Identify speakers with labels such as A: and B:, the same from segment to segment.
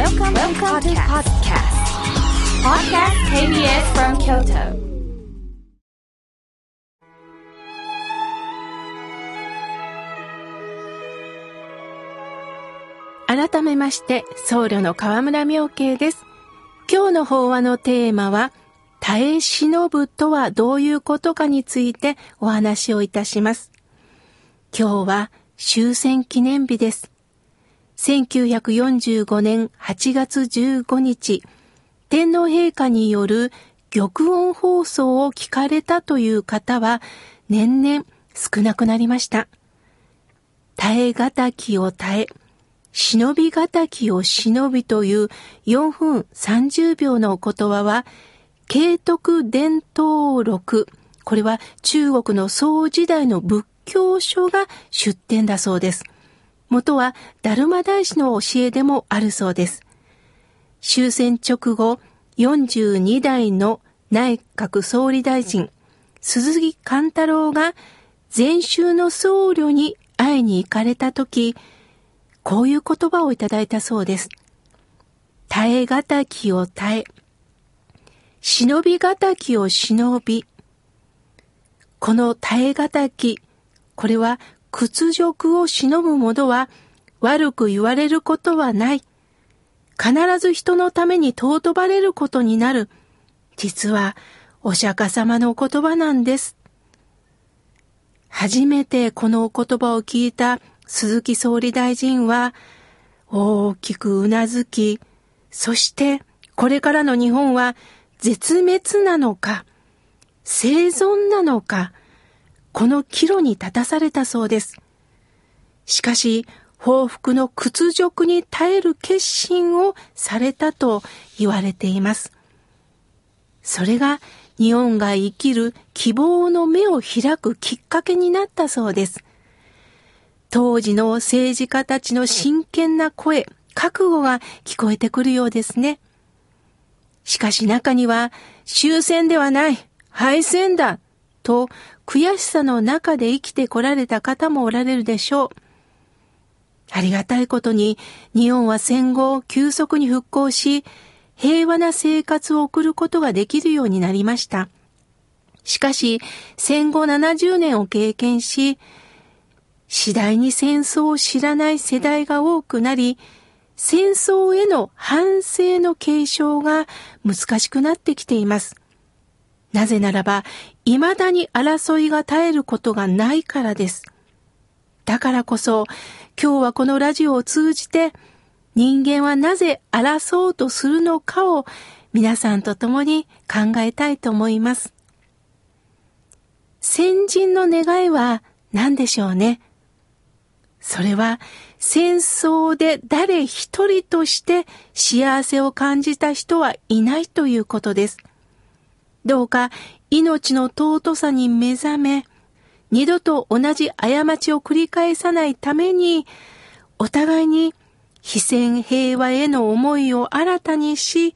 A: Welcome, Welcome to podcast. Podcast KBS from Kyoto.
B: 改めまして、僧侶の河村明慶です。今日の法話のテーマは、耐え忍ぶとはどういうことかについてお話をいたします。今日は終戦記念日です。1945年8月15日、天皇陛下による玉音放送を聞かれたという方は年々少なくなりました。耐え難きを耐え、忍び難きを忍びという4分30秒の言葉は、慶徳伝統録。これは中国の宋時代の仏教書が出典だそうです。元は達磨大師の教えでもあるそうです。終戦直後、42代の内閣総理大臣、鈴木貫太郎が前週の僧侶に会いに行かれたとき、こういう言葉をいただいたそうです。耐え難きを耐え、忍び難きを忍び。この耐え難き、これは屈辱を忍ぶ者は悪く言われることはない。必ず人のために尊ばれることになる。実はお釈迦様のお言葉なんです。初めてこのお言葉を聞いた鈴木総理大臣は大きくうなずき、そしてこれからの日本は絶滅なのか、生存なのか、この岐路に立たされたそうです。しかし、報復の屈辱に耐える決心をされたと言われています。それが日本が生きる希望の目を開くきっかけになったそうです。当時の政治家たちの真剣な声、覚悟が聞こえてくるようですね。しかし中には終戦ではない、敗戦だ、と悔しさの中で生きてこられた方もおられるでしょう。ありがたいことに日本は戦後急速に復興し、平和な生活を送ることができるようになりました。しかし、戦後70年を経験し、次第に戦争を知らない世代が多くなり、戦争への反省の継承が難しくなってきています。なぜならば、未だに争いが絶えることがないからです。だからこそ、今日はこのラジオを通じて、人間はなぜ争おうとするのかを皆さんと共に考えたいと思います。先人の願いは何でしょうね？それは戦争で誰一人として幸せを感じた人はいないということです。どうか命の尊さに目覚め、二度と同じ過ちを繰り返さないために、お互いに非戦平和への思いを新たにし、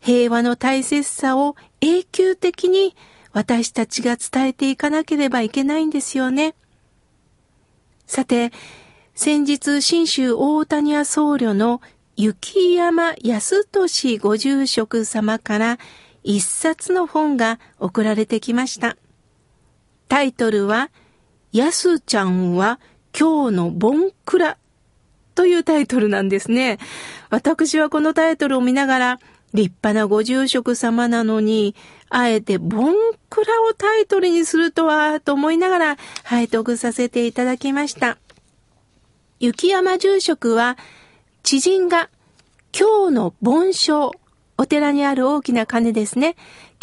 B: 平和の大切さを永久的に私たちが伝えていかなければいけないんですよね。さて、先日、新州大谷屋僧侶の雪山康俊ご住職様から一冊の本が送られてきました。タイトルは、やすちゃんは今日のボンクラというタイトルなんですね。私はこのタイトルを見ながら、立派なご住職様なのに、あえてボンクラをタイトルにするとは、と思いながら拝読させていただきました。雪山住職は、知人が今日の盆章、お寺にある大きな鐘ですね。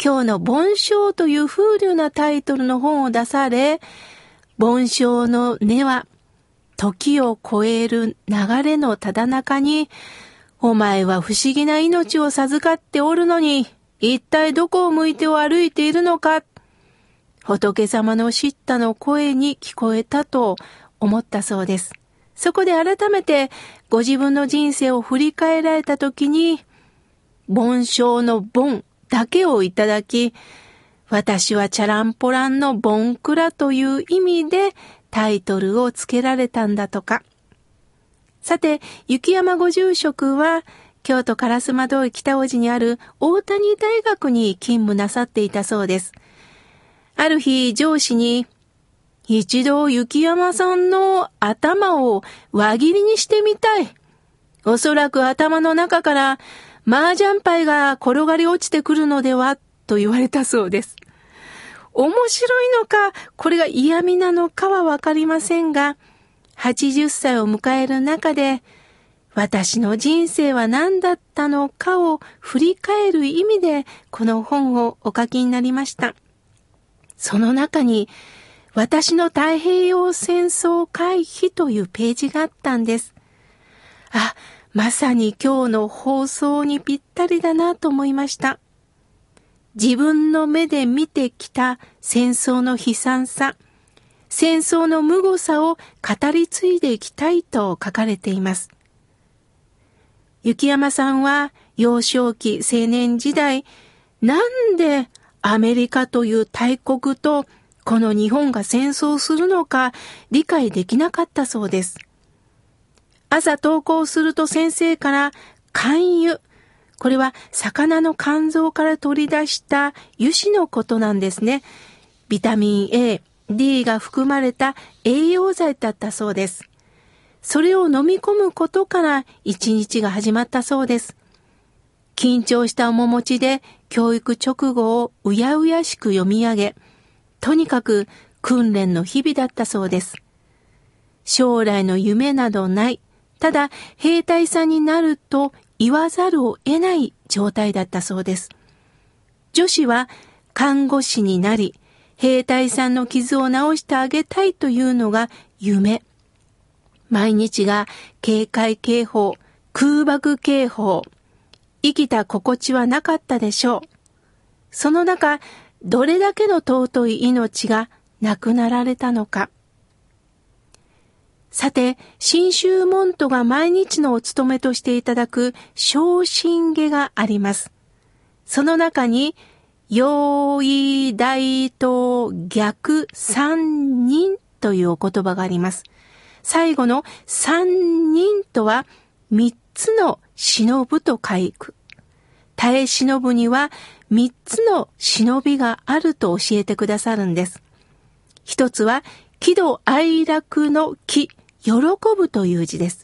B: 今日の盆章という風流なタイトルの本を出され、盆章の根は、時を超える流れのただ中に、お前は不思議な命を授かっておるのに、一体どこを向いてを歩いているのか、仏様の叱咤の声に聞こえたと思ったそうです。そこで改めてご自分の人生を振り返られたときに、盆章の盆だけをいただき、私はチャランポランのボンクラという意味でタイトルを付けられたんだとか。さて、雪山ご住職は京都烏丸通北大路にある大谷大学に勤務なさっていたそうです。ある日、上司に、一度雪山さんの頭を輪切りにしてみたい。おそらく頭の中から麻雀牌が転がり落ちてくるのではと言われたそうです。面白いのか、これが嫌味なのかはわかりませんが、80歳を迎える中で、私の人生は何だったのかを振り返る意味でこの本をお書きになりました。その中に私の太平洋戦争回避というページがあったんです。あ、まさに今日の放送にぴったりだなと思いました。自分の目で見てきた戦争の悲惨さ、戦争の無誤さを語り継いでいきたいと書かれています。雪山さんは幼少期青年時代、なんでアメリカという大国とこの日本が戦争するのか理解できなかったそうです。朝登校すると先生から肝油、これは魚の肝臓から取り出した油脂のことなんですね。ビタミン A、D が含まれた栄養剤だったそうです。それを飲み込むことから一日が始まったそうです。緊張した面持ちで教育直後をうやうやしく読み上げ、とにかく訓練の日々だったそうです。将来の夢などない。ただ、兵隊さんになると言わざるを得ない状態だったそうです。女子は看護師になり、兵隊さんの傷を治してあげたいというのが夢。毎日が警戒警報、空爆警報、生きた心地はなかったでしょう。その中、どれだけの尊い命が亡くなられたのか。さて、新州門徒が毎日のお勤めとしていただく昇進下があります。その中に、用意大と逆三人というお言葉があります。最後の三人とは三つの忍ぶと書く。耐え忍ぶには三つの忍びがあると教えてくださるんです。一つは、喜怒哀楽の喜、喜ぶという字です。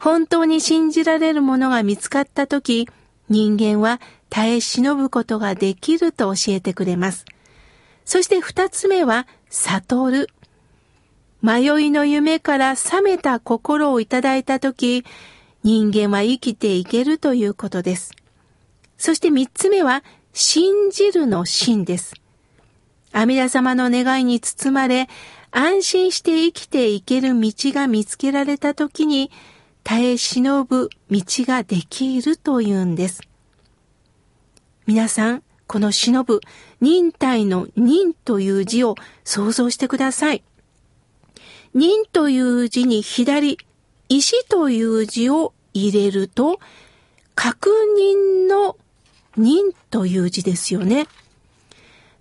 B: 本当に信じられるものが見つかったとき、人間は耐え忍ぶことができると教えてくれます。そして二つ目は、悟る。迷いの夢から覚めた心をいただいたとき、人間は生きていけるということです。そして三つ目は、信じるの信です。阿弥陀様の願いに包まれ、安心して生きていける道が見つけられた時に、耐え忍ぶ道ができるというんです。皆さん、この忍ぶ、忍耐の忍という字を想像してください。忍という字に左、石という字を入れると、確認の忍という字ですよね。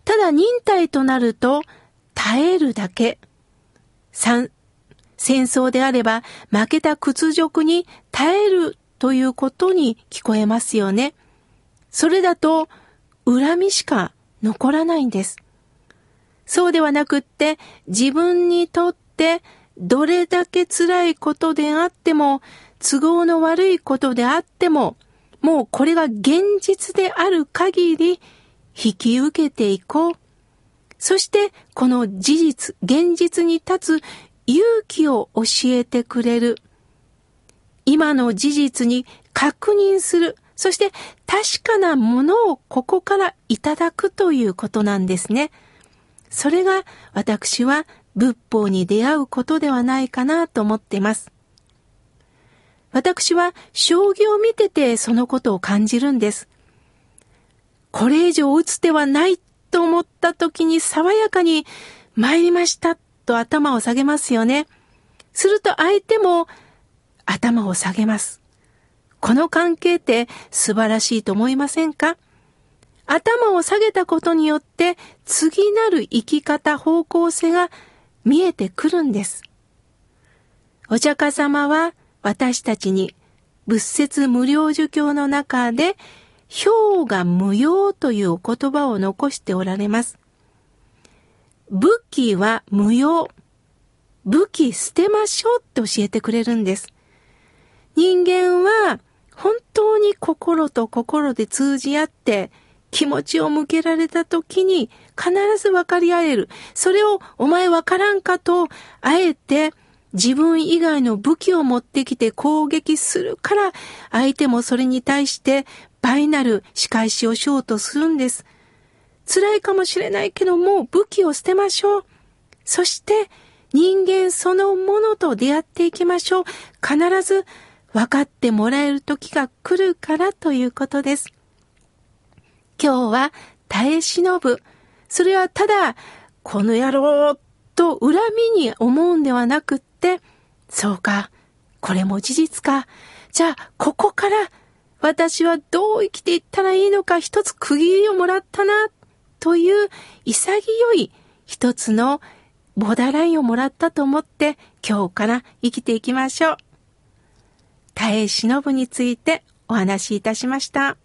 B: ただ忍耐となると、耐えるだけ。三、戦争であれば負けた屈辱に耐えるということに聞こえますよね。それだと恨みしか残らないんです。そうではなくって自分にとってどれだけ辛いことであっても都合の悪いことであってももうこれが現実である限り引き受けていこう。そしてこの事実、現実に立つ勇気を教えてくれる。今の事実に確認する。そして確かなものをここからいただくということなんですね。それが私は仏法に出会うことではないかなと思っています。私は将棋を見ててそのことを感じるんです。これ以上打つ手はないと思った時に爽やかに参りましたと頭を下げますよね。すると相手も頭を下げます。この関係って素晴らしいと思いませんか？頭を下げたことによって次なる生き方方向性が見えてくるんです。お釈迦様は私たちに仏説無料儒教の中で、氷が無用というお言葉を残しておられます。武器は無用。武器捨てましょうって教えてくれるんです。人間は本当に心と心で通じ合って気持ちを向けられた時に必ず分かり合える。それをお前分からんかと、あえて自分以外の武器を持ってきて攻撃するから、相手もそれに対して倍なる仕返しをしようとするんです。辛いかもしれないけども、武器を捨てましょう。そして、人間そのものと出会っていきましょう。必ず分かってもらえる時が来るからということです。今日は耐え忍ぶ。それはただ、この野郎と恨みに思うんではなくって、そうか、これも事実か。じゃあ、ここから私はどう生きていったらいいのか一つ区切りをもらったな、という潔い一つのボーダーラインをもらったと思って今日から生きていきましょう。耐え忍ぶについてお話しいたしました。